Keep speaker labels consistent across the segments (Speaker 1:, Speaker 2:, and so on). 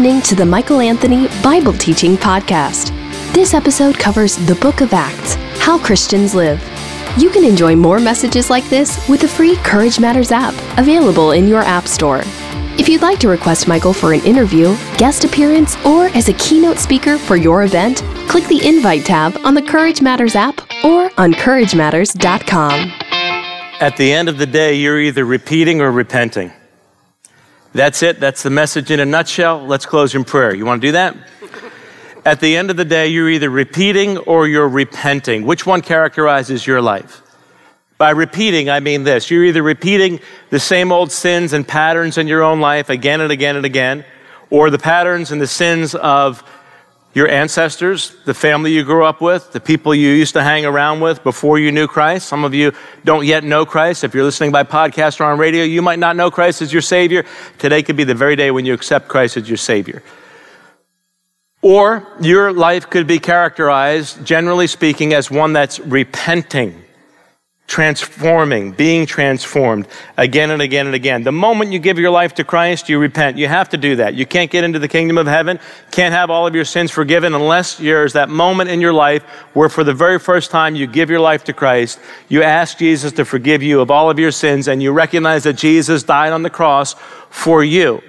Speaker 1: listening to the Michael Anthony Bible Teaching Podcast. This episode covers the book of Acts, how Christians live. You can enjoy more messages like this with the free Courage Matters app, available in your App Store. If you'd like to request Michael for an interview, guest appearance, or as a keynote speaker for your event, click the Invite tab on the Courage Matters app or on CourageMatters.com.
Speaker 2: At the end of the day, you're either repeating or repenting. That's it. That's the message in a nutshell. Let's close in prayer. You want to do that? At the end of the day, you're either repeating or you're repenting. Which one characterizes your life? By repeating, I mean this. You're either repeating the same old sins and patterns in your own life again and again and again, or the patterns and the sins of your ancestors, the family you grew up with, the people you used to hang around with before you knew Christ. Some of you don't yet know Christ. If you're listening by podcast or on radio, you might not know Christ as your Savior. Today could be the very day when you accept Christ as your Savior. Or your life could be characterized, generally speaking, as one that's repenting transforming, being transformed again and again and again. The moment you give your life to Christ, you repent. You have to do that. You can't get into the kingdom of heaven, can't have all of your sins forgiven unless there's that moment in your life where for the very first time you give your life to Christ, you ask Jesus to forgive you of all of your sins and you recognize that Jesus died on the cross for you.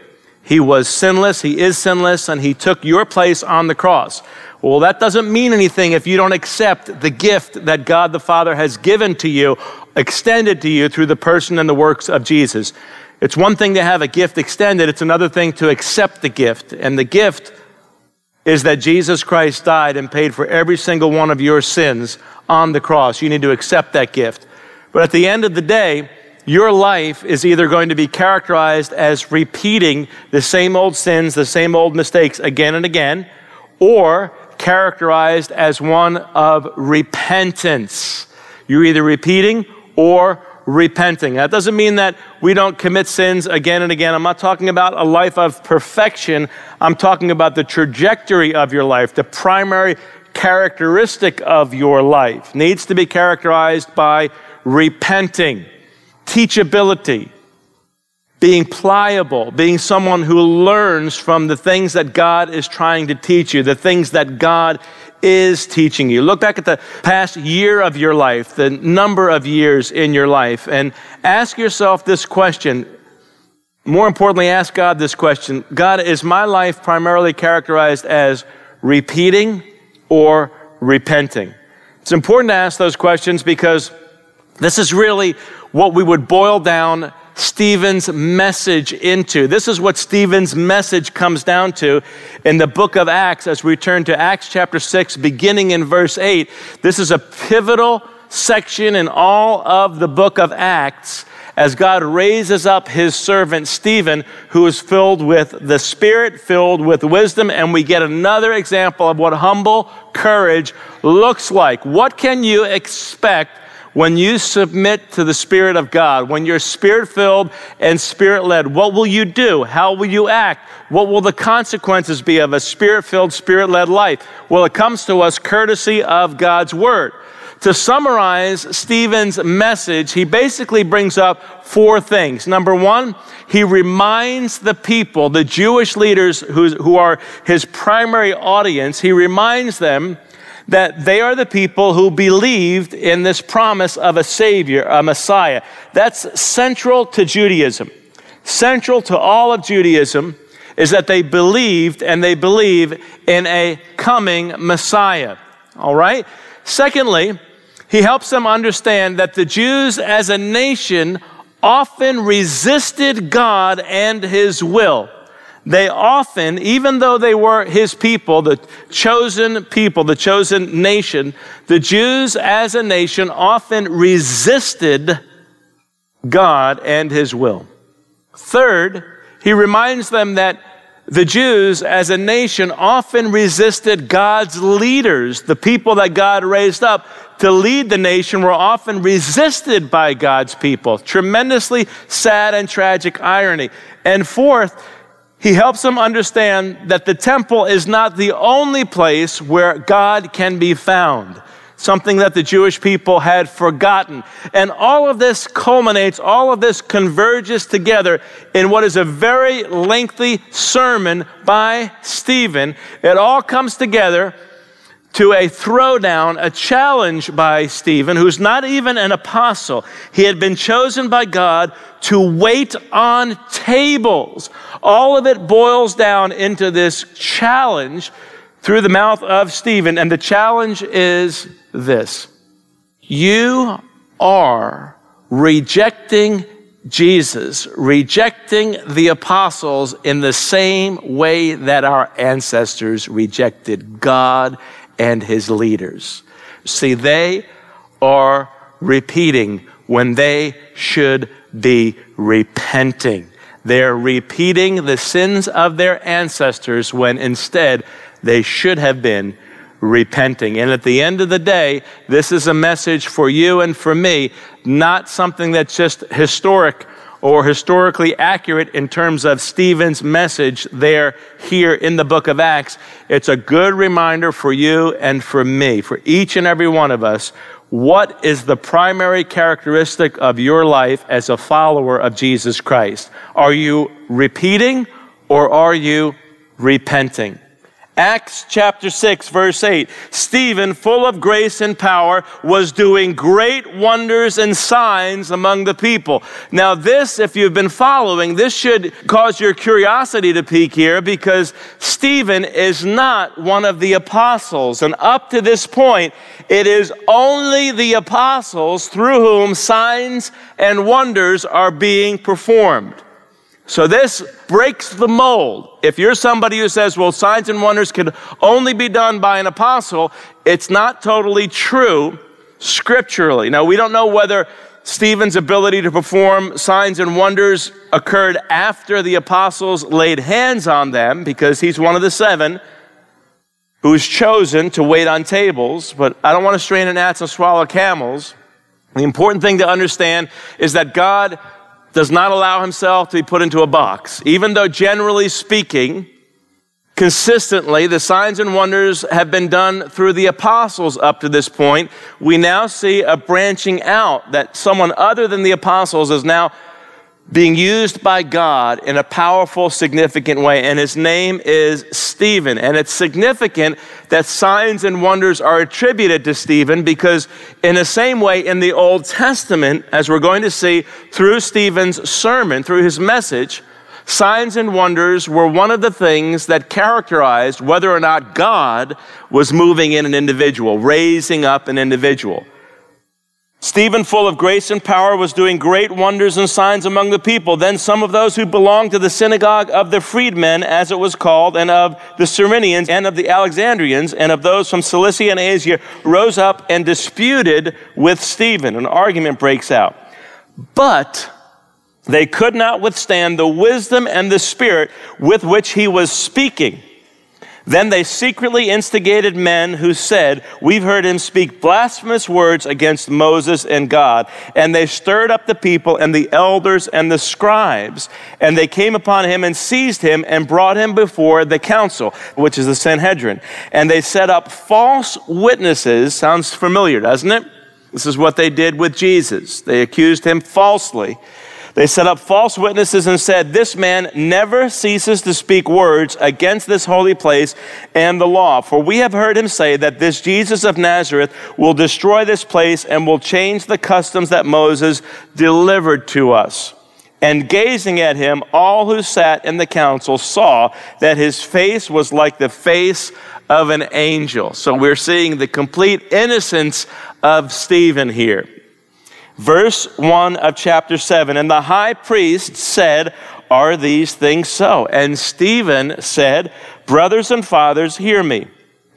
Speaker 2: He was sinless, he is sinless, and he took your place on the cross. Well, that doesn't mean anything if you don't accept the gift that God the Father has given to you, extended to you through the person and the works of Jesus. It's one thing to have a gift extended, it's another thing to accept the gift. And the gift is that Jesus Christ died and paid for every single one of your sins on the cross. You need to accept that gift. But at the end of the day, your life is either going to be characterized as repeating the same old sins, the same old mistakes again and again, or characterized as one of repentance. You're either repeating or repenting. That doesn't mean that we don't commit sins again and again. I'm not talking about a life of perfection. I'm talking about the trajectory of your life, the primary characteristic of your life needs to be characterized by repenting, teachability, being pliable, being someone who learns from the things that God is trying to teach you, the things that God is teaching you. Look back at the past year of your life, the number of years in your life, and ask yourself this question. More importantly, ask God this question God, is my life primarily characterized as repeating or repenting? It's important to ask those questions because this is really what we would boil down Stephen's message into. This is what Stephen's message comes down to in the book of Acts as we turn to Acts chapter 6, beginning in verse 8. This is a pivotal section in all of the book of Acts as God raises up his servant Stephen, who is filled with the Spirit, filled with wisdom, and we get another example of what humble courage looks like. What can you expect when you submit to the Spirit of God, when you're spirit filled and spirit led, what will you do? How will you act? What will the consequences be of a spirit filled, spirit led life? Well, it comes to us courtesy of God's Word. To summarize Stephen's message, he basically brings up four things. Number one, he reminds the people, the Jewish leaders who, who are his primary audience, he reminds them that they are the people who believed in this promise of a Savior, a Messiah. That's central to Judaism. Central to all of Judaism is that they believed and they believe in a coming Messiah. All right? Secondly, he helps them understand that the Jews as a nation often resisted God and his will they often, even though they were his people, the chosen people, the chosen nation, the Jews as a nation often resisted God and his will. Third, he reminds them that the Jews as a nation often resisted God's leaders. The people that God raised up to lead the nation were often resisted by God's people. Tremendously sad and tragic irony. And fourth, he helps them understand that the temple is not the only place where God can be found. something that the Jewish people had forgotten. And all of this culminates, all of this converges together in what is a very lengthy sermon by Stephen. It all comes together to a throwdown, a challenge by Stephen, who's not even an apostle. He had been chosen by God to wait on tables. All of it boils down into this challenge through the mouth of Stephen. And the challenge is this You are rejecting Jesus, rejecting the apostles in the same way that our ancestors rejected God and his leaders. See, they are repeating when they should be repenting. They're repeating the sins of their ancestors when instead they should have been repenting. And at the end of the day, this is a message for you and for me, not something that's just historic or historically accurate in terms of Stephen's message there here in the book of Acts. It's a good reminder for you and for me, for each and every one of us. What is the primary characteristic of your life as a follower of Jesus Christ? Are you repeating or are you repenting? Acts chapter 6, verse 8 Stephen, full of grace and power, was doing great wonders and signs among the people. Now, this, if you've been following, this should cause your curiosity to pique here because Stephen is not one of the apostles. And up to this point, it is only the apostles through whom signs and wonders are being performed. So this breaks the mold. If you're somebody who says, well, signs and wonders could only be done by an apostle, it's not totally true scripturally. Now, we don't know whether Stephen's ability to perform signs and wonders occurred after the apostles laid hands on them because he's one of the seven who's chosen to wait on tables. But I don't want to strain an ass and swallow camels. The important thing to understand is that God does not allow himself to be put into a box. Even though, generally speaking, consistently the signs and wonders have been done through the apostles up to this point, we now see a branching out that someone other than the apostles is now being used by God in a powerful, significant way. And his name is Stephen. And it's significant that signs and wonders are attributed to Stephen because, in the same way, in the Old Testament, as we're going to see through Stephen's sermon, through his message, signs and wonders were one of the things that characterized whether or not God was moving in an individual, raising up an individual. Stephen, full of grace and power, was doing great wonders and signs among the people. Then some of those who belonged to the synagogue of the freedmen, as it was called, and of the Cyrenians, and of the Alexandrians, and of those from Cilicia and Asia, rose up and disputed with Stephen. An argument breaks out. But they could not withstand the wisdom and the spirit with which he was speaking. Then they secretly instigated men who said, We've heard him speak blasphemous words against Moses and God. And they stirred up the people and the elders and the scribes. And they came upon him and seized him and brought him before the council, which is the Sanhedrin. And they set up false witnesses. Sounds familiar, doesn't it? This is what they did with Jesus. They accused him falsely they set up false witnesses and said, This man never ceases to speak words against this holy place and the law. For we have heard him say that this Jesus of Nazareth will destroy this place and will change the customs that Moses delivered to us. And gazing at him, all who sat in the council saw that his face was like the face of an angel. So we're seeing the complete innocence of Stephen here. Verse 1 of chapter 7 And the high priest said, Are these things so? And Stephen said, Brothers and fathers, hear me.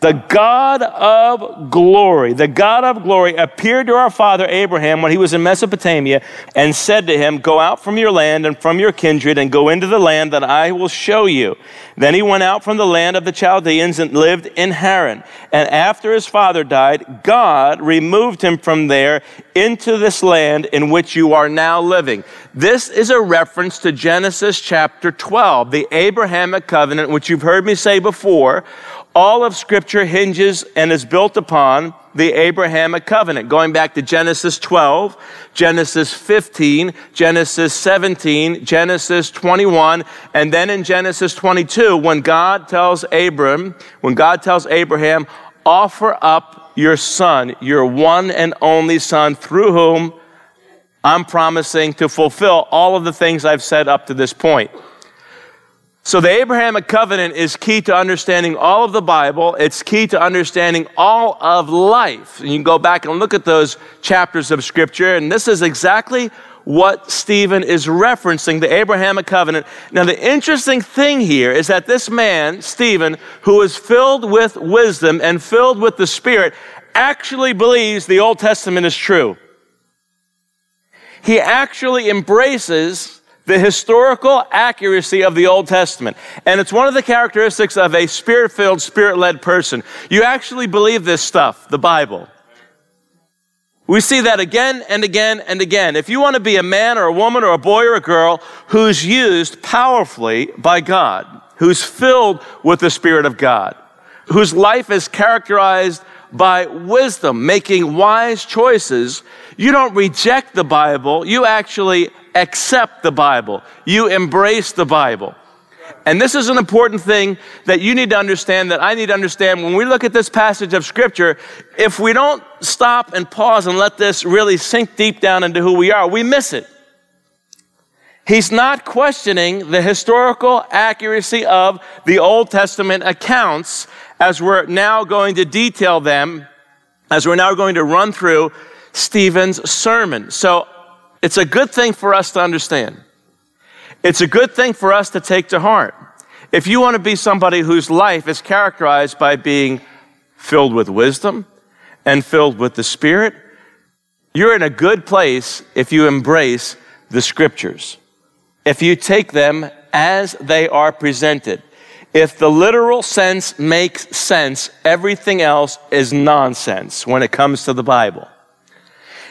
Speaker 2: The God of glory, the God of glory appeared to our father Abraham when he was in Mesopotamia and said to him, Go out from your land and from your kindred and go into the land that I will show you. Then he went out from the land of the Chaldeans and lived in Haran. And after his father died, God removed him from there into this land in which you are now living. This is a reference to Genesis chapter 12, the Abrahamic covenant, which you've heard me say before. All of Scripture hinges and is built upon the Abrahamic covenant, going back to Genesis 12, Genesis 15, Genesis 17, Genesis 21, and then in Genesis 22, when God tells Abram, when God tells Abraham, offer up your son, your one and only son, through whom I'm promising to fulfill all of the things I've said up to this point. So the Abrahamic covenant is key to understanding all of the Bible. It's key to understanding all of life. And you can go back and look at those chapters of scripture. And this is exactly what Stephen is referencing, the Abrahamic covenant. Now, the interesting thing here is that this man, Stephen, who is filled with wisdom and filled with the Spirit, actually believes the Old Testament is true. He actually embraces the historical accuracy of the Old Testament. And it's one of the characteristics of a spirit filled, spirit led person. You actually believe this stuff, the Bible. We see that again and again and again. If you want to be a man or a woman or a boy or a girl who's used powerfully by God, who's filled with the Spirit of God, whose life is characterized by wisdom, making wise choices, you don't reject the Bible, you actually accept the Bible, you embrace the Bible. And this is an important thing that you need to understand, that I need to understand. When we look at this passage of Scripture, if we don't stop and pause and let this really sink deep down into who we are, we miss it. He's not questioning the historical accuracy of the Old Testament accounts as we're now going to detail them, as we're now going to run through Stephen's sermon. So it's a good thing for us to understand. It's a good thing for us to take to heart. If you want to be somebody whose life is characterized by being filled with wisdom and filled with the Spirit, you're in a good place if you embrace the scriptures. If you take them as they are presented. If the literal sense makes sense, everything else is nonsense when it comes to the Bible.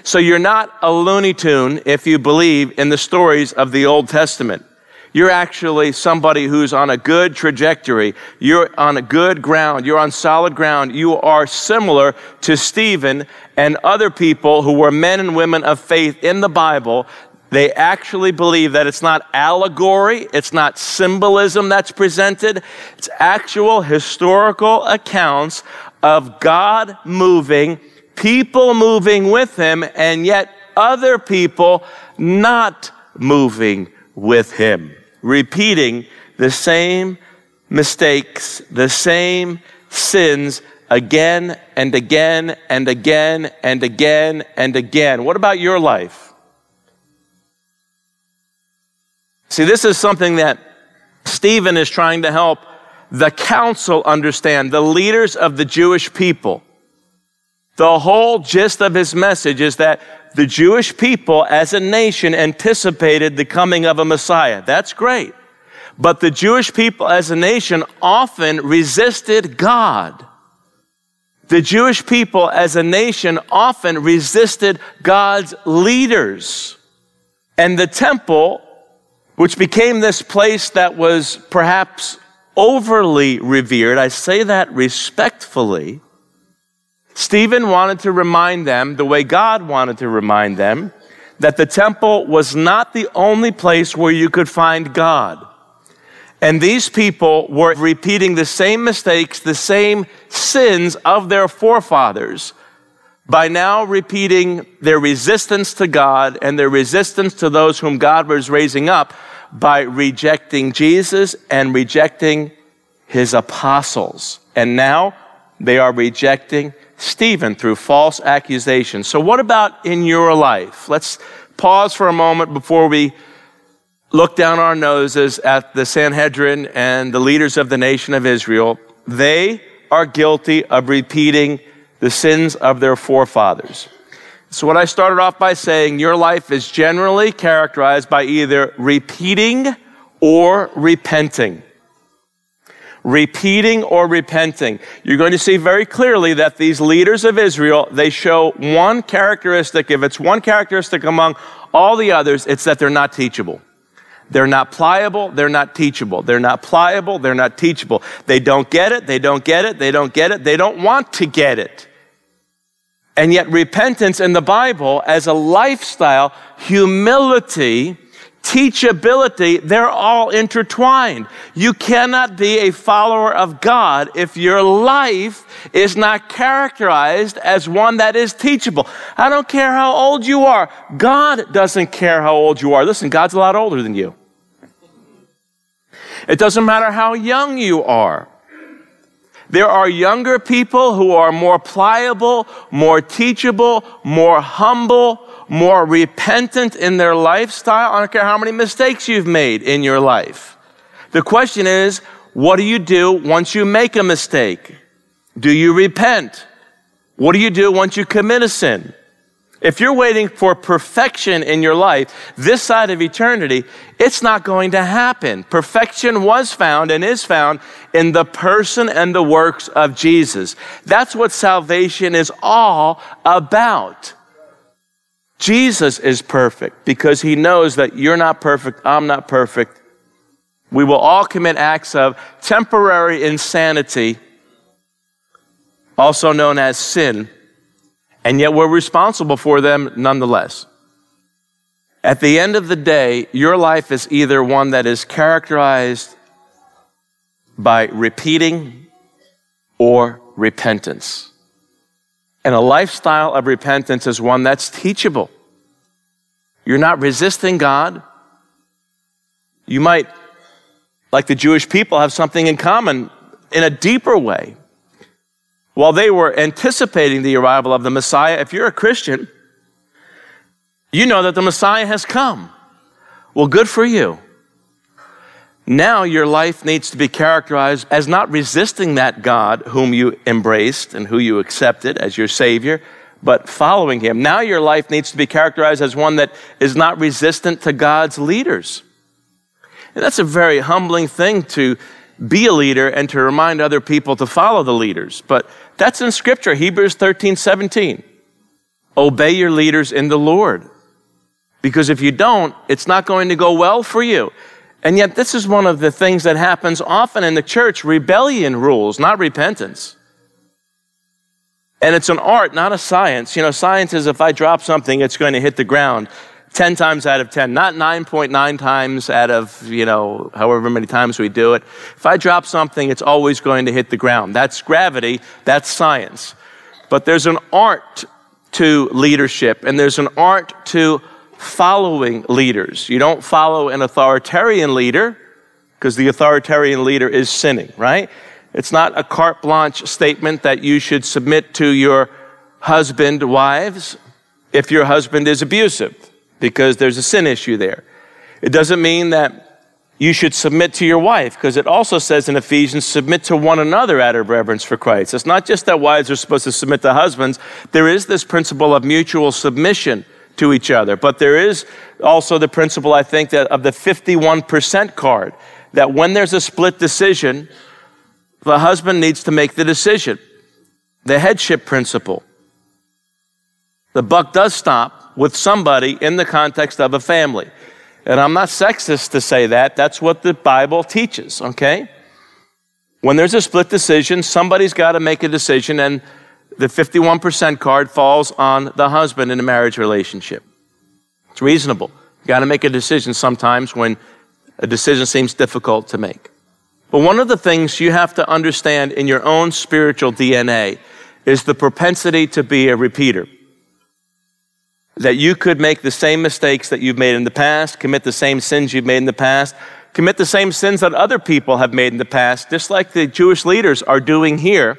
Speaker 2: So you're not a Looney Tune if you believe in the stories of the Old Testament. You're actually somebody who's on a good trajectory. You're on a good ground. You're on solid ground. You are similar to Stephen and other people who were men and women of faith in the Bible. They actually believe that it's not allegory, it's not symbolism that's presented, it's actual historical accounts of God moving people moving with him, and yet other people not moving with him, repeating the same mistakes, the same sins again and again and again and again and again. What about your life? See, this is something that Stephen is trying to help the council understand, the leaders of the Jewish people. The whole gist of his message is that the Jewish people as a nation anticipated the coming of a Messiah. That's great. But the Jewish people as a nation often resisted God. The Jewish people as a nation often resisted God's leaders. And the temple, which became this place that was perhaps overly revered, I say that respectfully, Stephen wanted to remind them, the way God wanted to remind them, that the temple was not the only place where you could find God. And these people were repeating the same mistakes, the same sins of their forefathers by now repeating their resistance to God and their resistance to those whom God was raising up by rejecting Jesus and rejecting his apostles. And now they are rejecting Stephen through false accusations. So, what about in your life? Let's pause for a moment before we look down our noses at the Sanhedrin and the leaders of the nation of Israel. They are guilty of repeating the sins of their forefathers. So, what I started off by saying, your life is generally characterized by either repeating or repenting. Repeating or repenting. You're going to see very clearly that these leaders of Israel, they show one characteristic. If it's one characteristic among all the others, it's that they're not teachable. They're not pliable, they're not teachable. They're not pliable, they're not teachable. They don't get it, they don't get it, they don't get it, they don't want to get it. And yet, repentance in the Bible as a lifestyle, humility, teachability, they're all intertwined. You cannot be a follower of God if your life is not characterized as one that is teachable. I don't care how old you are. God doesn't care how old you are. Listen, God's a lot older than you. It doesn't matter how young you are. There are younger people who are more pliable, more teachable, more humble, more repentant in their lifestyle. I don't care how many mistakes you've made in your life. The question is, what do you do once you make a mistake? Do you repent? What do you do once you commit a sin? If you're waiting for perfection in your life, this side of eternity, it's not going to happen. Perfection was found and is found in the person and the works of Jesus. That's what salvation is all about. Jesus is perfect because he knows that you're not perfect, I'm not perfect. We will all commit acts of temporary insanity, also known as sin, and yet we're responsible for them nonetheless. At the end of the day, your life is either one that is characterized by repeating or repentance. And a lifestyle of repentance is one that's teachable. You're not resisting God. You might, like the Jewish people, have something in common in a deeper way. While they were anticipating the arrival of the Messiah, if you're a Christian, you know that the Messiah has come. Well, good for you. Now your life needs to be characterized as not resisting that God whom you embraced and who you accepted as your Savior, but following Him. Now your life needs to be characterized as one that is not resistant to God's leaders. And that's a very humbling thing to be a leader and to remind other people to follow the leaders. But that's in Scripture, Hebrews 13 17. Obey your leaders in the Lord. Because if you don't, it's not going to go well for you. And yet, this is one of the things that happens often in the church. Rebellion rules, not repentance. And it's an art, not a science. You know, science is if I drop something, it's going to hit the ground 10 times out of 10, not 9.9 times out of, you know, however many times we do it. If I drop something, it's always going to hit the ground. That's gravity, that's science. But there's an art to leadership, and there's an art to following leaders. You don't follow an authoritarian leader because the authoritarian leader is sinning, right? It's not a carte blanche statement that you should submit to your husband, wives, if your husband is abusive, because there's a sin issue there. It doesn't mean that you should submit to your wife, because it also says in Ephesians, submit to one another out of reverence for Christ. It's not just that wives are supposed to submit to husbands, there is this principle of mutual submission to each other. But there is also the principle, I think, that of the 51% card, that when there's a split decision, the husband needs to make the decision. The headship principle. The buck does stop with somebody in the context of a family. And I'm not sexist to say that. That's what the Bible teaches, okay? When there's a split decision, somebody's got to make a decision, and the 51% card falls on the husband in a marriage relationship. It's reasonable. You got to make a decision sometimes when a decision seems difficult to make. But one of the things you have to understand in your own spiritual DNA is the propensity to be a repeater. That you could make the same mistakes that you've made in the past, commit the same sins you've made in the past, commit the same sins that other people have made in the past, just like the Jewish leaders are doing here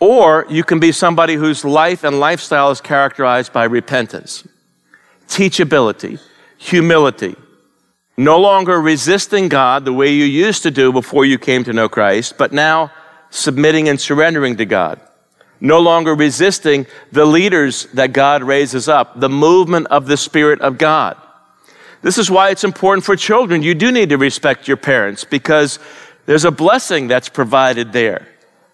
Speaker 2: or you can be somebody whose life and lifestyle is characterized by repentance, teachability, humility, no longer resisting God the way you used to do before you came to know Christ, but now submitting and surrendering to God. No longer resisting the leaders that God raises up, the movement of the Spirit of God. This is why it's important for children. You do need to respect your parents because There's a blessing that's provided there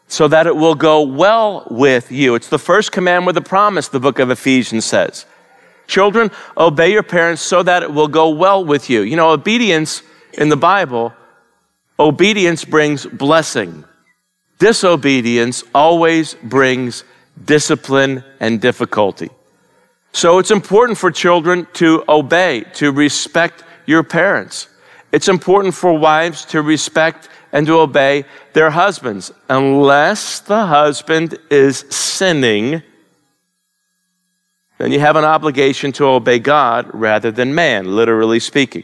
Speaker 2: so that it will go well with you. It's the first command with a promise, the book of Ephesians says. Children, obey your parents so that it will go well with you. You know, obedience in the Bible, obedience brings blessing. Disobedience always brings discipline and difficulty. So it's important for children to obey, to respect your parents. It's important for wives to respect and to obey their husbands, unless the husband is sinning. Then you have an obligation to obey God rather than man, literally speaking.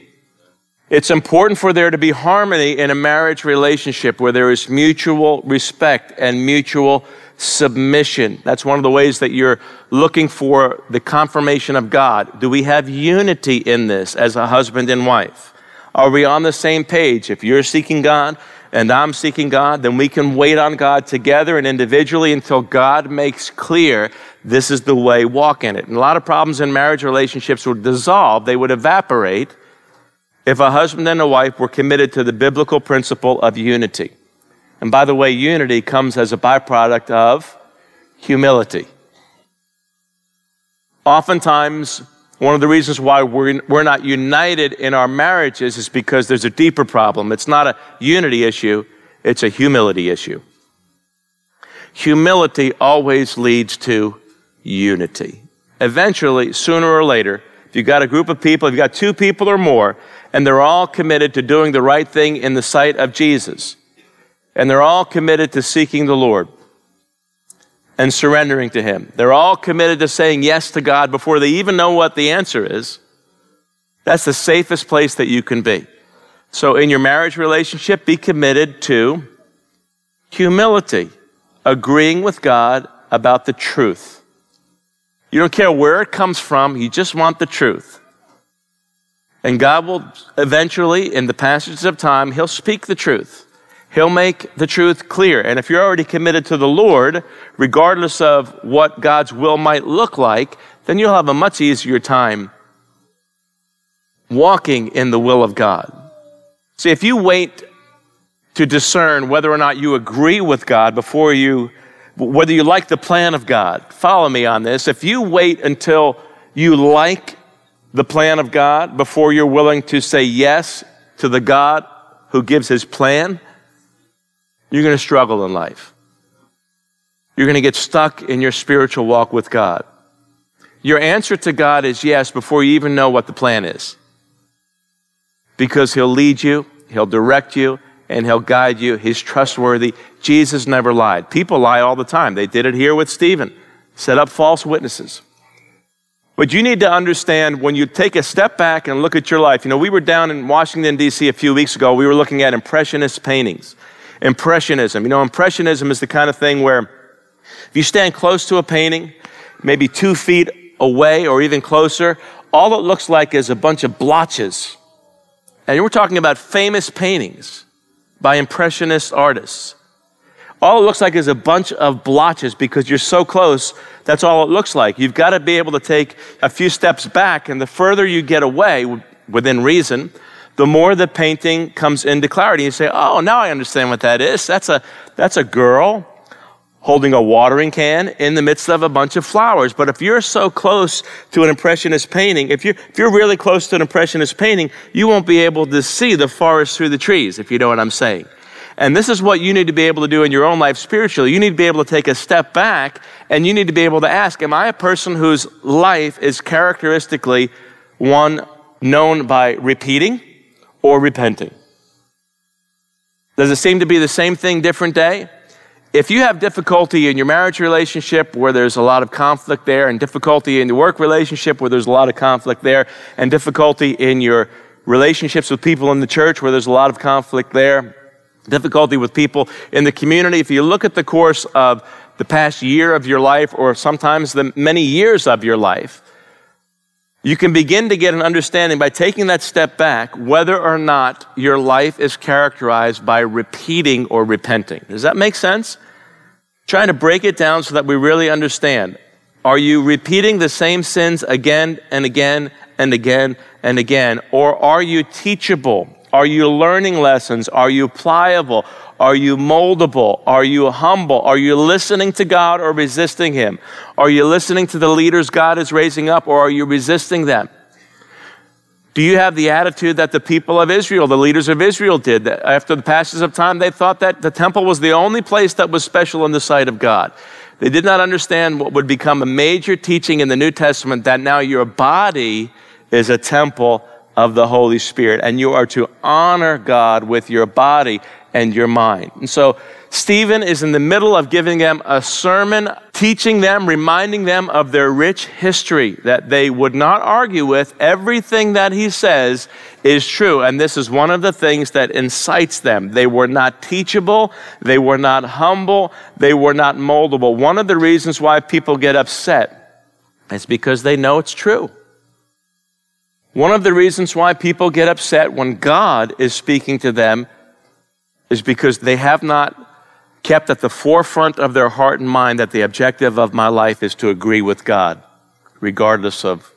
Speaker 2: It's important for there to be harmony in a marriage relationship where there is mutual respect and mutual submission. That's one of the ways that you're looking for the confirmation of God. Do we have unity in this as a husband and wife? Are we on the same page? If you're seeking God and I'm seeking God, then we can wait on God together and individually until God makes clear this is the way, walk in it. And a lot of problems in marriage relationships would dissolve, they would evaporate if a husband and a wife were committed to the biblical principle of unity. And by the way, unity comes as a byproduct of humility. Oftentimes, one of the reasons why we're, we're not united in our marriages is because there's a deeper problem. It's not a unity issue, it's a humility issue. Humility always leads to unity. Eventually, sooner or later, if you've got a group of people, if you've got two people or more, and they're all committed to doing the right thing in the sight of Jesus, and they're all committed to seeking the Lord and surrendering to Him. They're all committed to saying yes to God before they even know what the answer is. That's the safest place that you can be. So, in your marriage relationship, be committed to humility, agreeing with God about the truth. You don't care where it comes from, you just want the truth. And God will eventually, in the passages of time, He'll speak the truth. He'll make the truth clear. And if you're already committed to the Lord, regardless of what God's will might look like, then you'll have a much easier time walking in the will of God. See, if you wait to discern whether or not you agree with God before you, whether you like the plan of God, follow me on this. If you wait until you like the plan of God before you're willing to say yes to the God who gives his plan, you're going to struggle in life. You're going to get stuck in your spiritual walk with God. Your answer to God is yes before you even know what the plan is. Because He'll lead you, He'll direct you, and He'll guide you. He's trustworthy. Jesus never lied. People lie all the time. They did it here with Stephen, set up false witnesses. But you need to understand when you take a step back and look at your life. You know, we were down in Washington, D.C. a few weeks ago. We were looking at Impressionist paintings. Impressionism. You know, Impressionism is the kind of thing where if you stand close to a painting, maybe two feet away or even closer, all it looks like is a bunch of blotches. And we're talking about famous paintings by Impressionist artists. All it looks like is a bunch of blotches because you're so close, that's all it looks like. You've got to be able to take a few steps back, and the further you get away, within reason, the more the painting comes into clarity. You say, oh, now I understand what that is. That's a, that's a girl holding a watering can in the midst of a bunch of flowers. But if you're so close to an Impressionist painting, if you're, if you're really close to an Impressionist painting, you won't be able to see the forest through the trees, if you know what I'm saying. And this is what you need to be able to do in your own life spiritually. You need to be able to take a step back and you need to be able to ask, Am I a person whose life is characteristically one known by repeating? Or repenting. Does it seem to be the same thing, different day? If you have difficulty in your marriage relationship where there's a lot of conflict there, and difficulty in your work relationship where there's a lot of conflict there, and difficulty in your relationships with people in the church where there's a lot of conflict there, difficulty with people in the community, if you look at the course of the past year of your life or sometimes the many years of your life, you can begin to get an understanding by taking that step back whether or not your life is characterized by repeating or repenting. Does that make sense? Trying to break it down so that we really understand. Are you repeating the same sins again and again and again and again? Or are you teachable? Are you learning lessons? Are you pliable? Are you moldable? Are you humble? Are you listening to God or resisting Him? Are you listening to the leaders God is raising up or are you resisting them? Do you have the attitude that the people of Israel, the leaders of Israel did? That after the passage of time, they thought that the temple was the only place that was special in the sight of God. They did not understand what would become a major teaching in the New Testament that now your body is a temple of the Holy Spirit and you are to honor God with your body and your mind. And so Stephen is in the middle of giving them a sermon, teaching them, reminding them of their rich history that they would not argue with. Everything that he says is true. And this is one of the things that incites them. They were not teachable, they were not humble, they were not moldable. One of the reasons why people get upset is because they know it's true. One of the reasons why people get upset when God is speaking to them is because they have not kept at the forefront of their heart and mind that the objective of my life is to agree with God, regardless of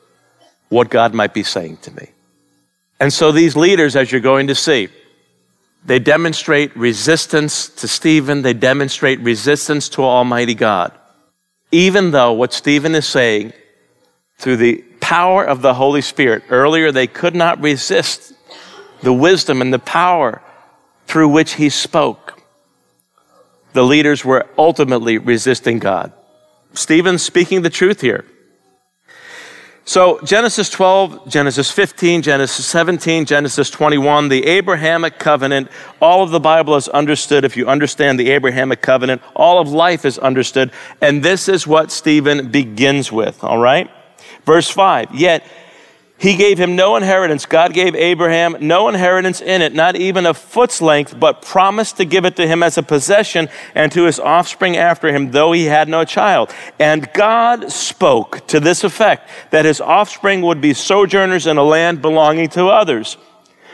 Speaker 2: what God might be saying to me. And so these leaders, as you're going to see, they demonstrate resistance to Stephen, they demonstrate resistance to Almighty God. Even though what Stephen is saying, through the power of the Holy Spirit, earlier they could not resist the wisdom and the power through which he spoke the leaders were ultimately resisting God. Stephen's speaking the truth here. So, Genesis 12, Genesis 15, Genesis 17, Genesis 21, the Abrahamic covenant, all of the Bible is understood. If you understand the Abrahamic covenant, all of life is understood. And this is what Stephen begins with, all right? Verse 5 Yet he gave him no inheritance. God gave Abraham no inheritance in it, not even a foot's length, but promised to give it to him as a possession and to his offspring after him, though he had no child. And God spoke to this effect that his offspring would be sojourners in a land belonging to others,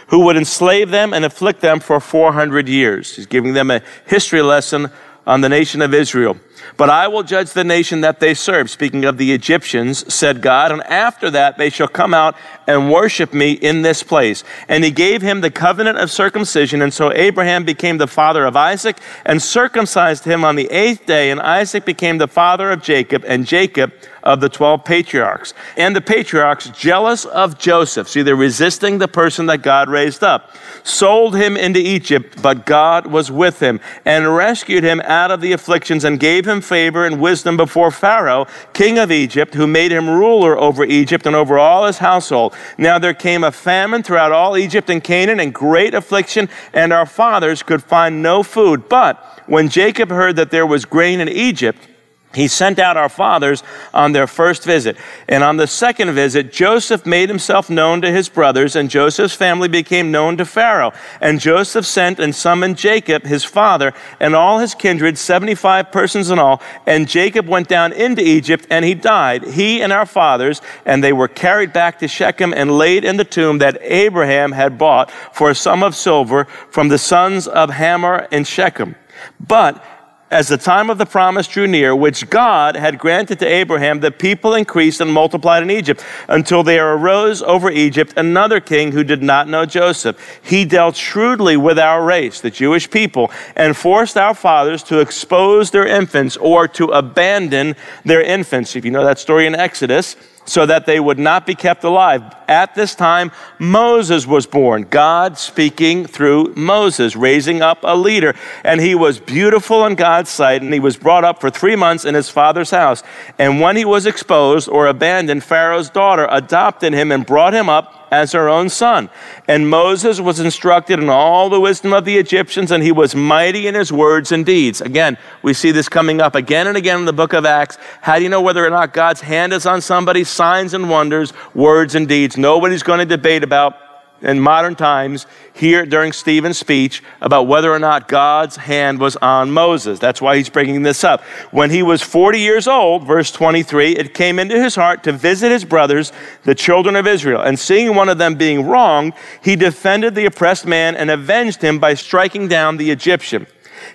Speaker 2: who would enslave them and afflict them for 400 years. He's giving them a history lesson on the nation of Israel. But I will judge the nation that they serve. Speaking of the Egyptians, said God, and after that they shall come out and worship me in this place. And he gave him the covenant of circumcision. And so Abraham became the father of Isaac and circumcised him on the eighth day. And Isaac became the father of Jacob, and Jacob of the 12 patriarchs. And the patriarchs, jealous of Joseph, see, they're resisting the person that God raised up, sold him into Egypt, but God was with him and rescued him out of the afflictions and gave him favor and wisdom before Pharaoh, king of Egypt, who made him ruler over Egypt and over all his household. Now there came a famine throughout all Egypt and Canaan and great affliction, and our fathers could find no food. But when Jacob heard that there was grain in Egypt, he sent out our fathers on their first visit. And on the second visit, Joseph made himself known to his brothers, and Joseph's family became known to Pharaoh. And Joseph sent and summoned Jacob, his father, and all his kindred, 75 persons in all. And Jacob went down into Egypt, and he died, he and our fathers, and they were carried back to Shechem and laid in the tomb that Abraham had bought for a sum of silver from the sons of Hamor in Shechem. But as the time of the promise drew near, which God had granted to Abraham, the people increased and multiplied in Egypt until there arose over Egypt another king who did not know Joseph. He dealt shrewdly with our race, the Jewish people, and forced our fathers to expose their infants or to abandon their infants. If you know that story in Exodus, so that they would not be kept alive. At this time, Moses was born, God speaking through Moses, raising up a leader. And he was beautiful in God's sight, and he was brought up for three months in his father's house. And when he was exposed or abandoned, Pharaoh's daughter adopted him and brought him up as her own son. And Moses was instructed in all the wisdom of the Egyptians, and he was mighty in his words and deeds. Again, we see this coming up again and again in the book of Acts. How do you know whether or not God's hand is on somebody? Signs and wonders, words and deeds. Nobody's going to debate about in modern times here during Stephen's speech about whether or not God's hand was on Moses. That's why he's bringing this up. When he was 40 years old, verse 23, it came into his heart to visit his brothers, the children of Israel. And seeing one of them being wronged, he defended the oppressed man and avenged him by striking down the Egyptian.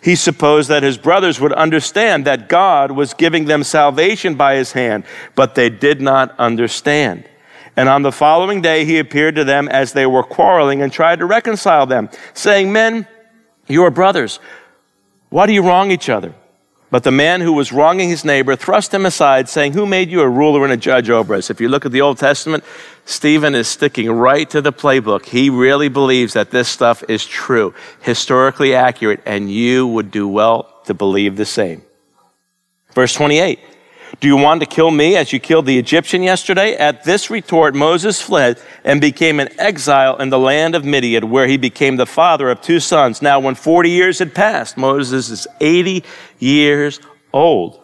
Speaker 2: He supposed that his brothers would understand that God was giving them salvation by his hand, but they did not understand. And on the following day, he appeared to them as they were quarreling and tried to reconcile them, saying, Men, you are brothers. Why do you wrong each other? But the man who was wronging his neighbor thrust him aside, saying, Who made you a ruler and a judge over us? If you look at the Old Testament, Stephen is sticking right to the playbook. He really believes that this stuff is true, historically accurate, and you would do well to believe the same. Verse 28 Do you want to kill me as you killed the Egyptian yesterday? At this retort, Moses fled and became an exile in the land of Midian, where he became the father of two sons. Now, when 40 years had passed, Moses is 80 years old.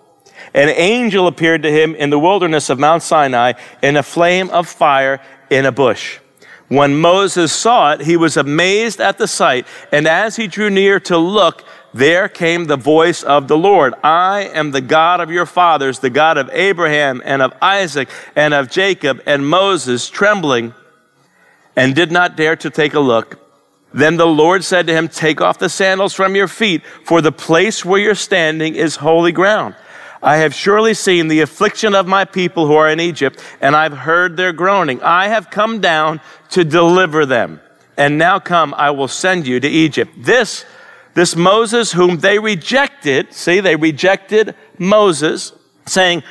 Speaker 2: An angel appeared to him in the wilderness of Mount Sinai in a flame of fire in a bush. When Moses saw it, he was amazed at the sight, and as he drew near to look, there came the voice of the Lord I am the God of your fathers, the God of Abraham and of Isaac and of Jacob. And Moses, trembling, and did not dare to take a look. Then the Lord said to him, Take off the sandals from your feet, for the place where you're standing is holy ground. I have surely seen the affliction of my people who are in Egypt, and I've heard their groaning. I have come down to deliver them. And now come, I will send you to Egypt. This, this Moses whom they rejected, see, they rejected Moses, saying,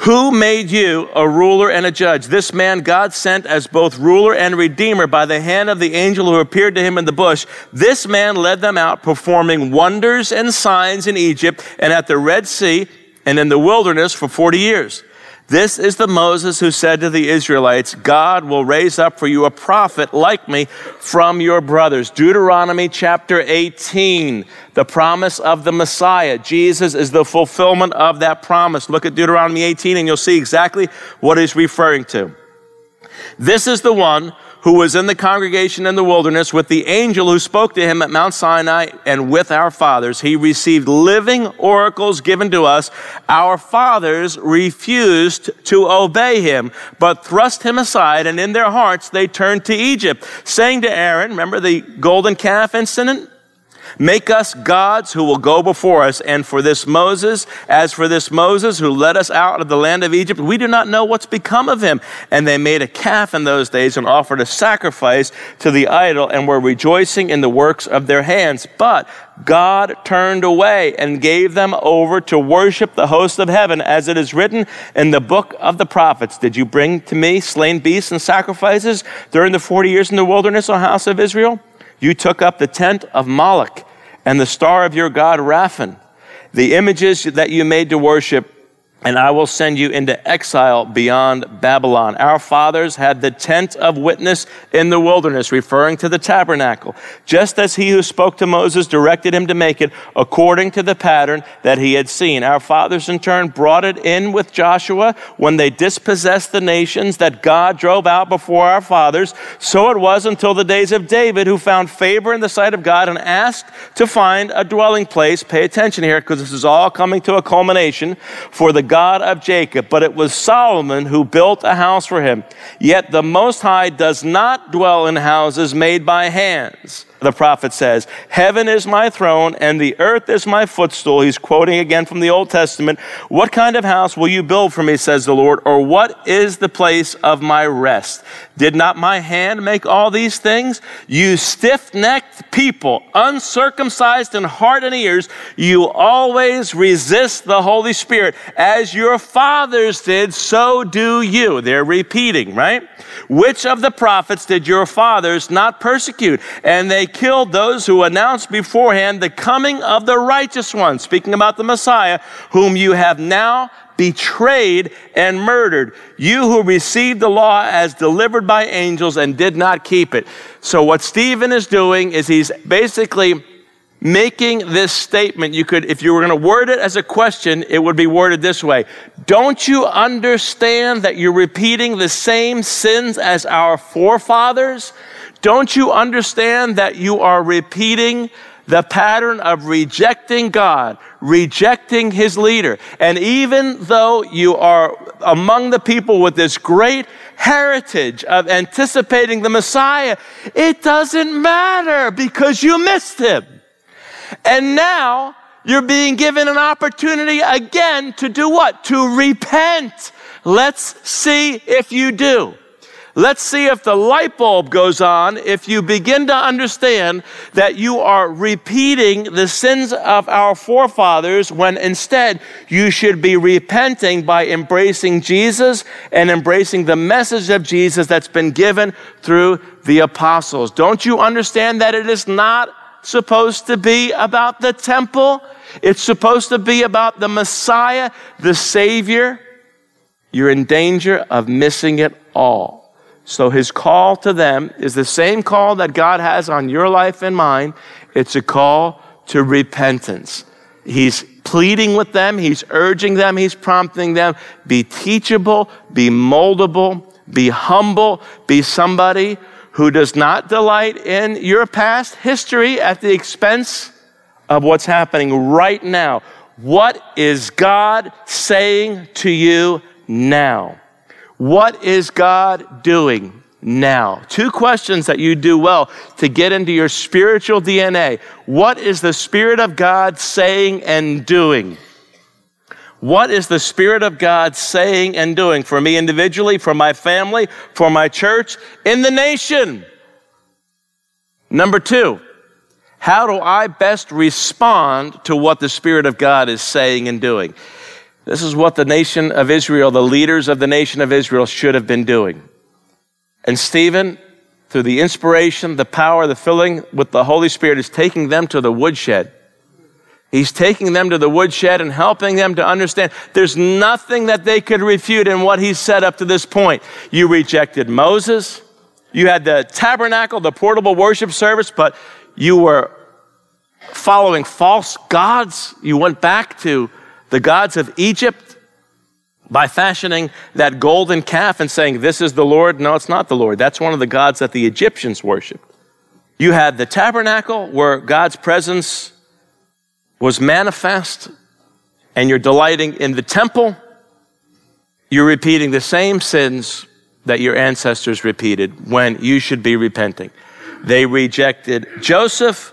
Speaker 2: who made you a ruler and a judge? This man God sent as both ruler and redeemer by the hand of the angel who appeared to him in the bush. This man led them out, performing wonders and signs in Egypt and at the Red Sea and in the wilderness for 40 years. This is the Moses who said to the Israelites, God will raise up for you a prophet like me from your brothers. Deuteronomy chapter 18, the promise of the Messiah. Jesus is the fulfillment of that promise. Look at Deuteronomy 18 and you'll see exactly what he's referring to. This is the one who was in the congregation in the wilderness with the angel who spoke to him at Mount Sinai and with our fathers. He received living oracles given to us. Our fathers refused to obey him, but thrust him aside, and in their hearts they turned to Egypt, saying to Aaron, remember the golden calf incident? Make us gods who will go before us. And for this Moses, as for this Moses who led us out of the land of Egypt, we do not know what's become of him. And they made a calf in those days and offered a sacrifice to the idol and were rejoicing in the works of their hands. But God turned away and gave them over to worship the host of heaven, as it is written in the book of the prophets. Did you bring to me slain beasts and sacrifices during the 40 years in the wilderness, O house of Israel? You took up the tent of Moloch and the star of your God, Rephan, the images that you made to worship and I will send you into exile beyond Babylon. Our fathers had the tent of witness in the wilderness, referring to the tabernacle, just as he who spoke to Moses directed him to make it according to the pattern that he had seen. Our fathers, in turn, brought it in with Joshua when they dispossessed the nations that God drove out before our fathers. So it was until the days of David, who found favor in the sight of God and asked to find a dwelling place. Pay attention here, because this is all coming to a culmination for the God of Jacob, but it was Solomon who built a house for him. Yet the Most High does not dwell in houses made by hands the prophet says, Heaven is my throne and the earth is my footstool. He's quoting again from the Old Testament. What kind of house will you build for me, says the Lord, or what is the place of my rest? Did not my hand make all these things? You stiff necked people, uncircumcised in heart and ears, you always resist the Holy Spirit. As your fathers did, so do you. They're repeating, right? Which of the prophets did your fathers not persecute? And they killed those who announced beforehand the coming of the righteous one, speaking about the Messiah, whom you have now betrayed and murdered. You who received the law as delivered by angels and did not keep it. So, what Stephen is doing is he's basically making this statement. You could, if you were going to word it as a question, it would be worded this way Don't you understand that you're repeating the same sins as our forefathers? Don't you understand that you are repeating the pattern of rejecting God, rejecting His leader? And even though you are among the people with this great heritage of anticipating the Messiah, it doesn't matter because you missed Him. And now you're being given an opportunity again to do what? To repent. Let's see if you do. Let's see if the light bulb goes on if you begin to understand that you are repeating the sins of our forefathers when instead you should be repenting by embracing Jesus and embracing the message of Jesus that's been given through the apostles. Don't you understand that it is supposed to be about the temple? It's supposed to be about the Messiah, the Savior. You're in danger of missing it all. So his call to them is the same call that God has on your life and mine. It's a call to repentance. He's pleading with them, he's urging them, he's prompting them be teachable, be moldable, be humble, be somebody who does not delight in your past history at the expense of what's happening right now. What is God saying to you now? What is God doing now? Two questions that you do well to get into your spiritual DNA. What is the Spirit of God saying and doing? What is the Spirit of God saying and doing for me individually, for my family, for my church, in the nation? Number two, how do I best respond to what the Spirit of God is saying and doing? This is what the nation of Israel, the leaders of the nation of Israel, should have been doing. And Stephen, through the inspiration, the power, the filling with the Holy Spirit, is taking them to the woodshed. He's taking them to the woodshed and helping them to understand there's nothing that they could refute in what he said up to this point. You rejected Moses. You had the tabernacle, the portable worship service, but you were following false gods. You went back to the gods of Egypt by fashioning that golden calf and saying, This is the Lord. No, it's not the Lord. That's one of the gods that the Egyptians worshiped. You had the tabernacle where God's presence was manifest, and you're delighting in the temple. You're repeating the same sins that your ancestors repeated when you should be repenting. They rejected Joseph,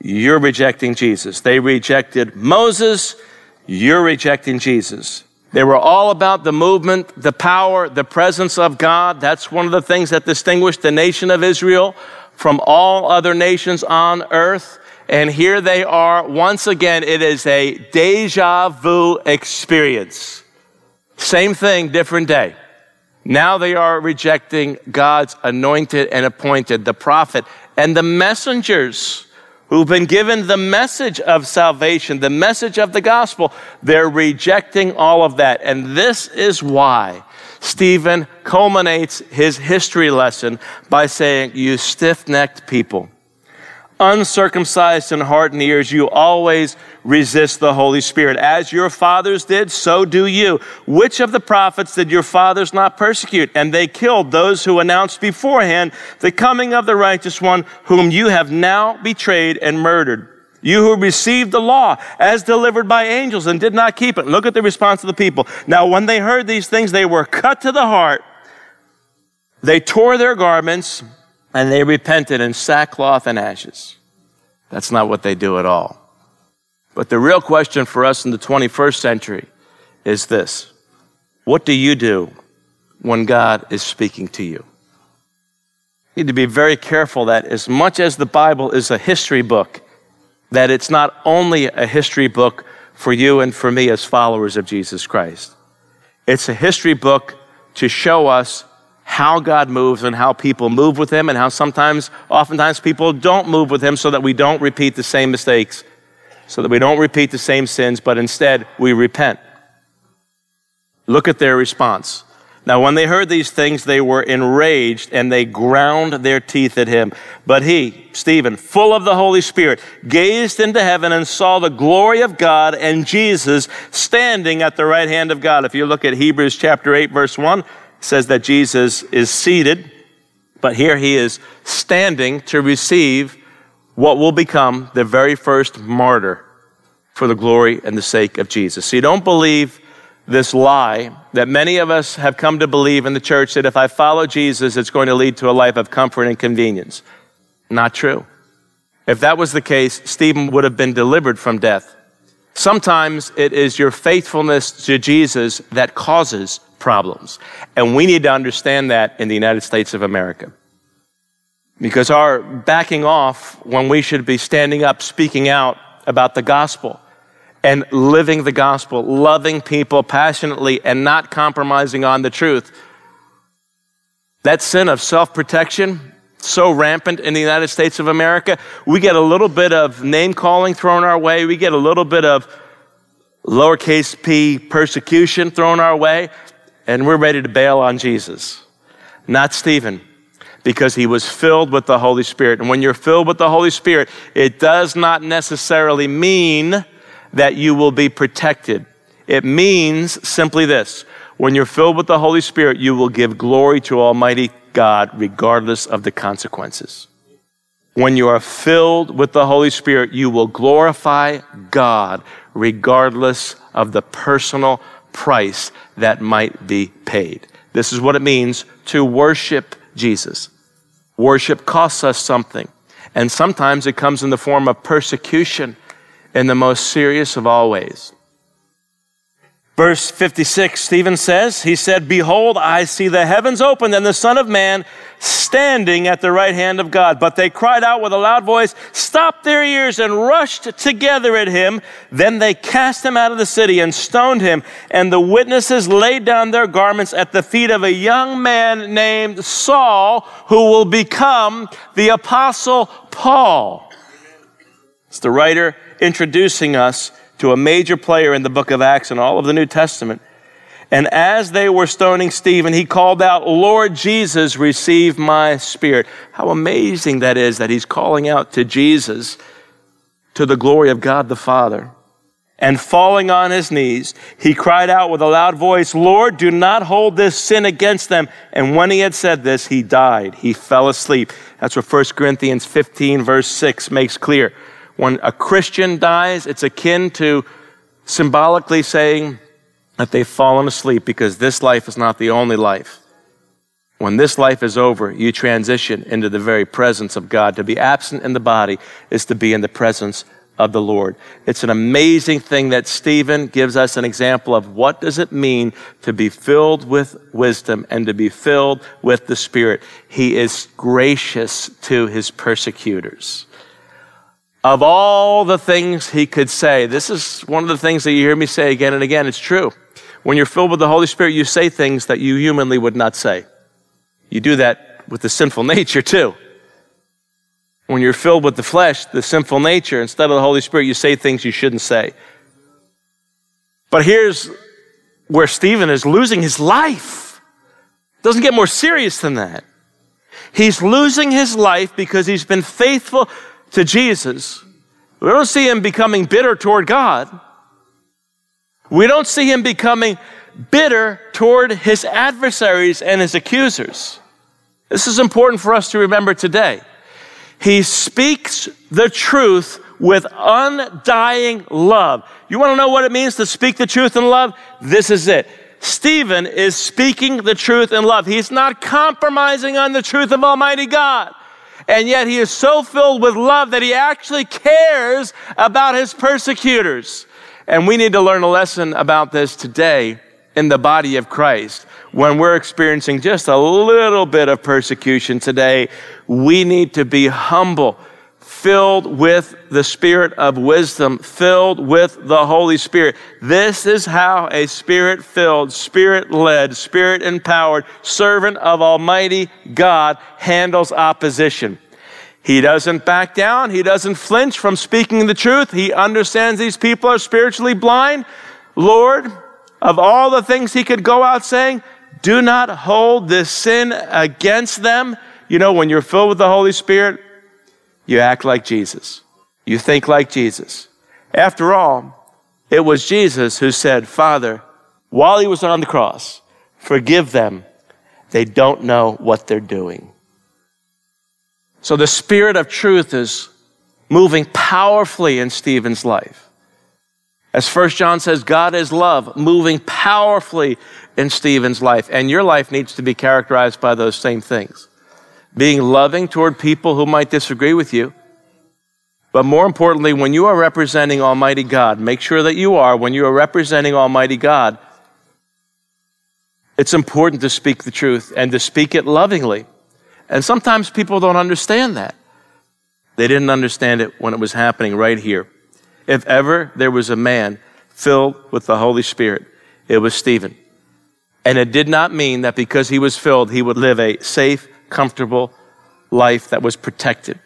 Speaker 2: you're rejecting Jesus. They rejected Moses, you're rejecting Jesus. They were all about the movement, the power, the presence of God. That's one of the things that distinguished the nation of Israel from all other nations on earth. And here they are. Once again, it is a deja vu experience. Same thing, different day. Now they are rejecting God's anointed and appointed, the prophet and the messengers who've been given the message of salvation, the message of the gospel, they're rejecting all of that. And this is why Stephen culminates his history lesson by saying, You stiff necked people uncircumcised in heart and ears, you always resist the Holy Spirit. As your fathers did, so do you. Which of the prophets did your fathers not persecute? And they killed those who announced beforehand the coming of the righteous one, whom you have now betrayed and murdered. You who received the law as delivered by angels and did not keep it. Look at the response of the people. Now, when they heard these things, they were cut to the heart. They tore their garments and they repented in sackcloth and ashes. That's not what they do at all. But the real question for us in the 21st century is this What do you do when God is speaking to you? You need to be very careful that as much as the Bible is a history book, that it's not only a history book for you and for me as followers of Jesus Christ. It's a history book to show us how God moves and how people move with Him, and how sometimes, oftentimes, people don't move with Him so that we don't repeat the same mistakes, so that we don't repeat the same sins, but instead we repent. Look at their response. Now, when they heard these things, they were enraged and they ground their teeth at him. But he, Stephen, full of the Holy Spirit, gazed into heaven and saw the glory of God and Jesus standing at the right hand of God. If you look at Hebrews chapter 8, verse 1, says that Jesus is seated, but here he is standing to receive what will become the very first martyr for the glory and the sake of Jesus. So you don't believe this lie that many of us have come to believe in the church that if I follow Jesus, it's going to lead to a life of comfort and convenience. Not true. If that was the case, Stephen would have been delivered from death. Sometimes it is your faithfulness to Jesus that causes problems. And we need to understand that in the United States of America. Because our backing off when we should be standing up, speaking out about the gospel and living the gospel, loving people passionately and not compromising on the truth. That sin of self protection, so rampant in the United States of America, we get a little bit of name calling thrown our way, we get a little bit of lowercase p persecution thrown our way, and we're ready to bail on Jesus. Not Stephen, because he was filled with the Holy Spirit. And when you're filled with the Holy Spirit, it does not necessarily mean that you will be protected. It means simply this when you're filled with the Holy Spirit, you will give glory to Almighty God regardless of the consequences. When you are filled with the Holy Spirit, you will glorify God regardless of the personal price that might be paid. This is what it means to worship Jesus. Worship costs us something, and sometimes it comes in the form of persecution in the most serious of all ways. Verse 56, Stephen says, He said, Behold, I see the heavens opened and the Son of Man standing at the right hand of God. But they cried out with a loud voice, stopped their ears, and rushed together at him. Then they cast him out of the city and stoned him. And the witnesses laid down their garments at the feet of a young man named Saul, who will become the Apostle Paul. It's the writer introducing us to a major player in the book of Acts and all of the New Testament. And as they were stoning Stephen, he called out, Lord Jesus, receive my spirit. How amazing that is that he's calling out to Jesus to the glory of God the Father. And falling on his knees, he cried out with a loud voice, Lord, do not hold this sin against them. And when he had said this, he died. He fell asleep. That's what 1 Corinthians 15, verse 6 makes clear. When a Christian dies, it's akin to symbolically saying that they've fallen asleep because this life is not the only life. When this life is over, you transition into the very presence of God. To be absent in the body is to be in the presence of the Lord. It's an amazing thing that Stephen gives us an example of what does it mean to be filled with wisdom and to be filled with the Spirit. He is gracious to his persecutors. Of all the things he could say, this is one of the things that you hear me say again and again. It's true. When you're filled with the Holy Spirit, you say things that you humanly would not say. You do that with the sinful nature too. When you're filled with the flesh, the sinful nature, instead of the Holy Spirit, you say things you shouldn't say. But here's where Stephen is losing his life. Doesn't get more serious than that. He's losing his life because he's been faithful to Jesus, we don't see him becoming bitter toward God. We don't see him becoming bitter toward his adversaries and his accusers. This is important for us to remember today. He speaks the truth with undying love. You want to know what it means to speak the truth in love? This is it. Stephen is speaking the truth in love. He's not compromising on the truth of Almighty God and yet he is so filled with love that he actually cares about his persecutors. And we need to learn a lesson about this today in the body of Christ. When we're experiencing just a little bit of persecution today, we need to be humble filled with the spirit of wisdom, filled with the Holy Spirit. This is how a spirit filled, spirit led, spirit empowered servant of Almighty God handles opposition. He doesn't back down. He doesn't flinch from speaking the truth. He understands these people are spiritually blind. Lord, of all the things he could go out saying, do not hold this sin against them. You know, when you're filled with the Holy Spirit, you act like Jesus. You think like Jesus. After all, it was Jesus who said, Father, while he was on the cross, forgive them. They don't know what they're doing. So the Spirit of truth is moving powerfully in Stephen's life. As First John says, God is love, moving powerfully in Stephen's life. And your life needs to be characterized by those same things being loving toward people who might disagree with you. But more importantly, when you are representing Almighty God, make sure that you are, when you are representing Almighty God, It's important to speak the truth and to speak it lovingly. And sometimes people don't understand that. They didn't understand it when it was happening right here. If ever there was a man filled with the Holy Spirit, it was Stephen. And it did not mean that because he was filled, he would live a safe, comfortable life that was protected.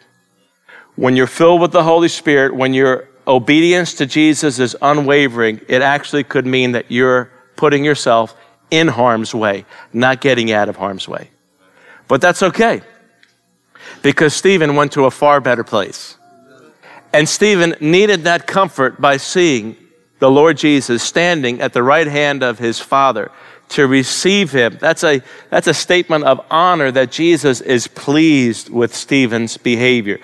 Speaker 2: When you're filled with the Holy Spirit, when your obedience to Jesus is unwavering, it actually could mean that you're putting yourself in harm's way, not getting out of harm's way. But that's okay because Stephen went to a far better place. And Stephen needed that comfort by seeing the Lord Jesus standing at the right hand of his Father to receive him. That's a, that's a statement of honor that Jesus is pleased with Stephen's behavior.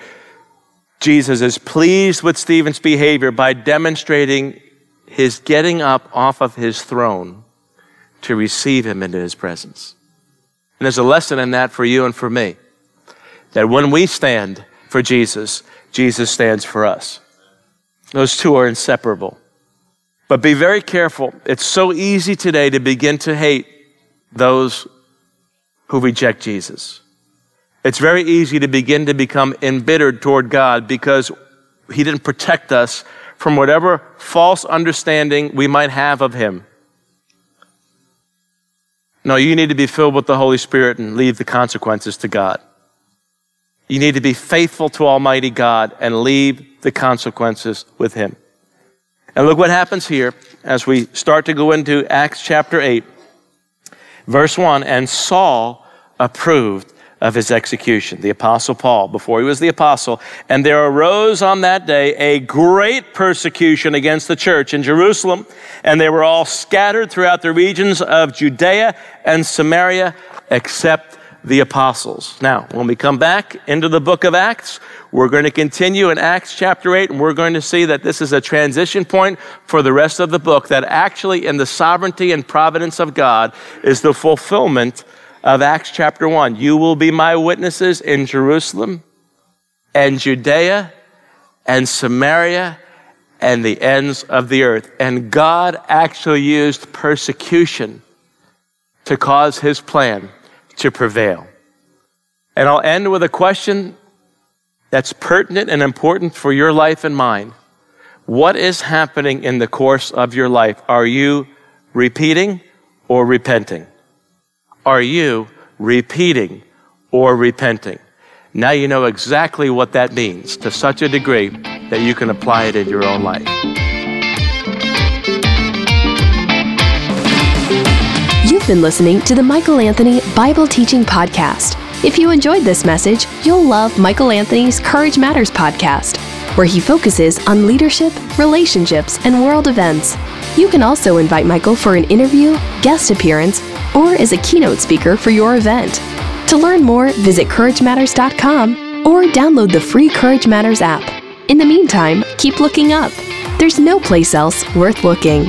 Speaker 2: Jesus is pleased with Stephen's behavior by demonstrating his getting up off of his throne to receive him into his presence. And there's a lesson in that for you and for me. That when we stand for Jesus, Jesus stands for us. Those two are inseparable. But be very careful. It's so easy today to begin to hate those who reject Jesus. It's very easy to begin to become embittered toward God because He didn't protect us from whatever false understanding we might have of Him. No, you need to be filled with the Holy Spirit and leave the consequences to God. You need to be faithful to Almighty God and leave the consequences with Him. And look what happens here as we start to go into Acts chapter 8, verse 1. And Saul approved of his execution, the Apostle Paul, before he was the Apostle. And there arose on that day a great persecution against the church in Jerusalem, and they were all scattered throughout the regions of Judea and Samaria, except the apostles. Now, when we come back into the book of Acts, we're going to continue in Acts chapter 8, and we're going to see that this is a transition point for the rest of the book, that actually, in the sovereignty and providence of God, is the fulfillment of Acts chapter 1. You will be my witnesses in Jerusalem and Judea and Samaria and the ends of the earth. And God actually used persecution to cause his plan to prevail. And I'll end with a question that's pertinent and important for your life and mine. What is happening in the course of your life? Are you repeating or repenting? are you repeating or repenting? Now you know exactly what that means to such a degree that you can apply it in your own life.
Speaker 1: You've been listening to the Michael Anthony Bible Teaching Podcast. If you enjoyed this message, you'll love Michael Anthony's Courage Matters podcast, where he focuses on leadership, relationships, and world events. You can also invite Michael for an interview, guest appearance, or as a keynote speaker for your event. To learn more, visit CourageMatters.com or download the free Courage Matters app. In the meantime, keep looking up. There's no place else worth looking.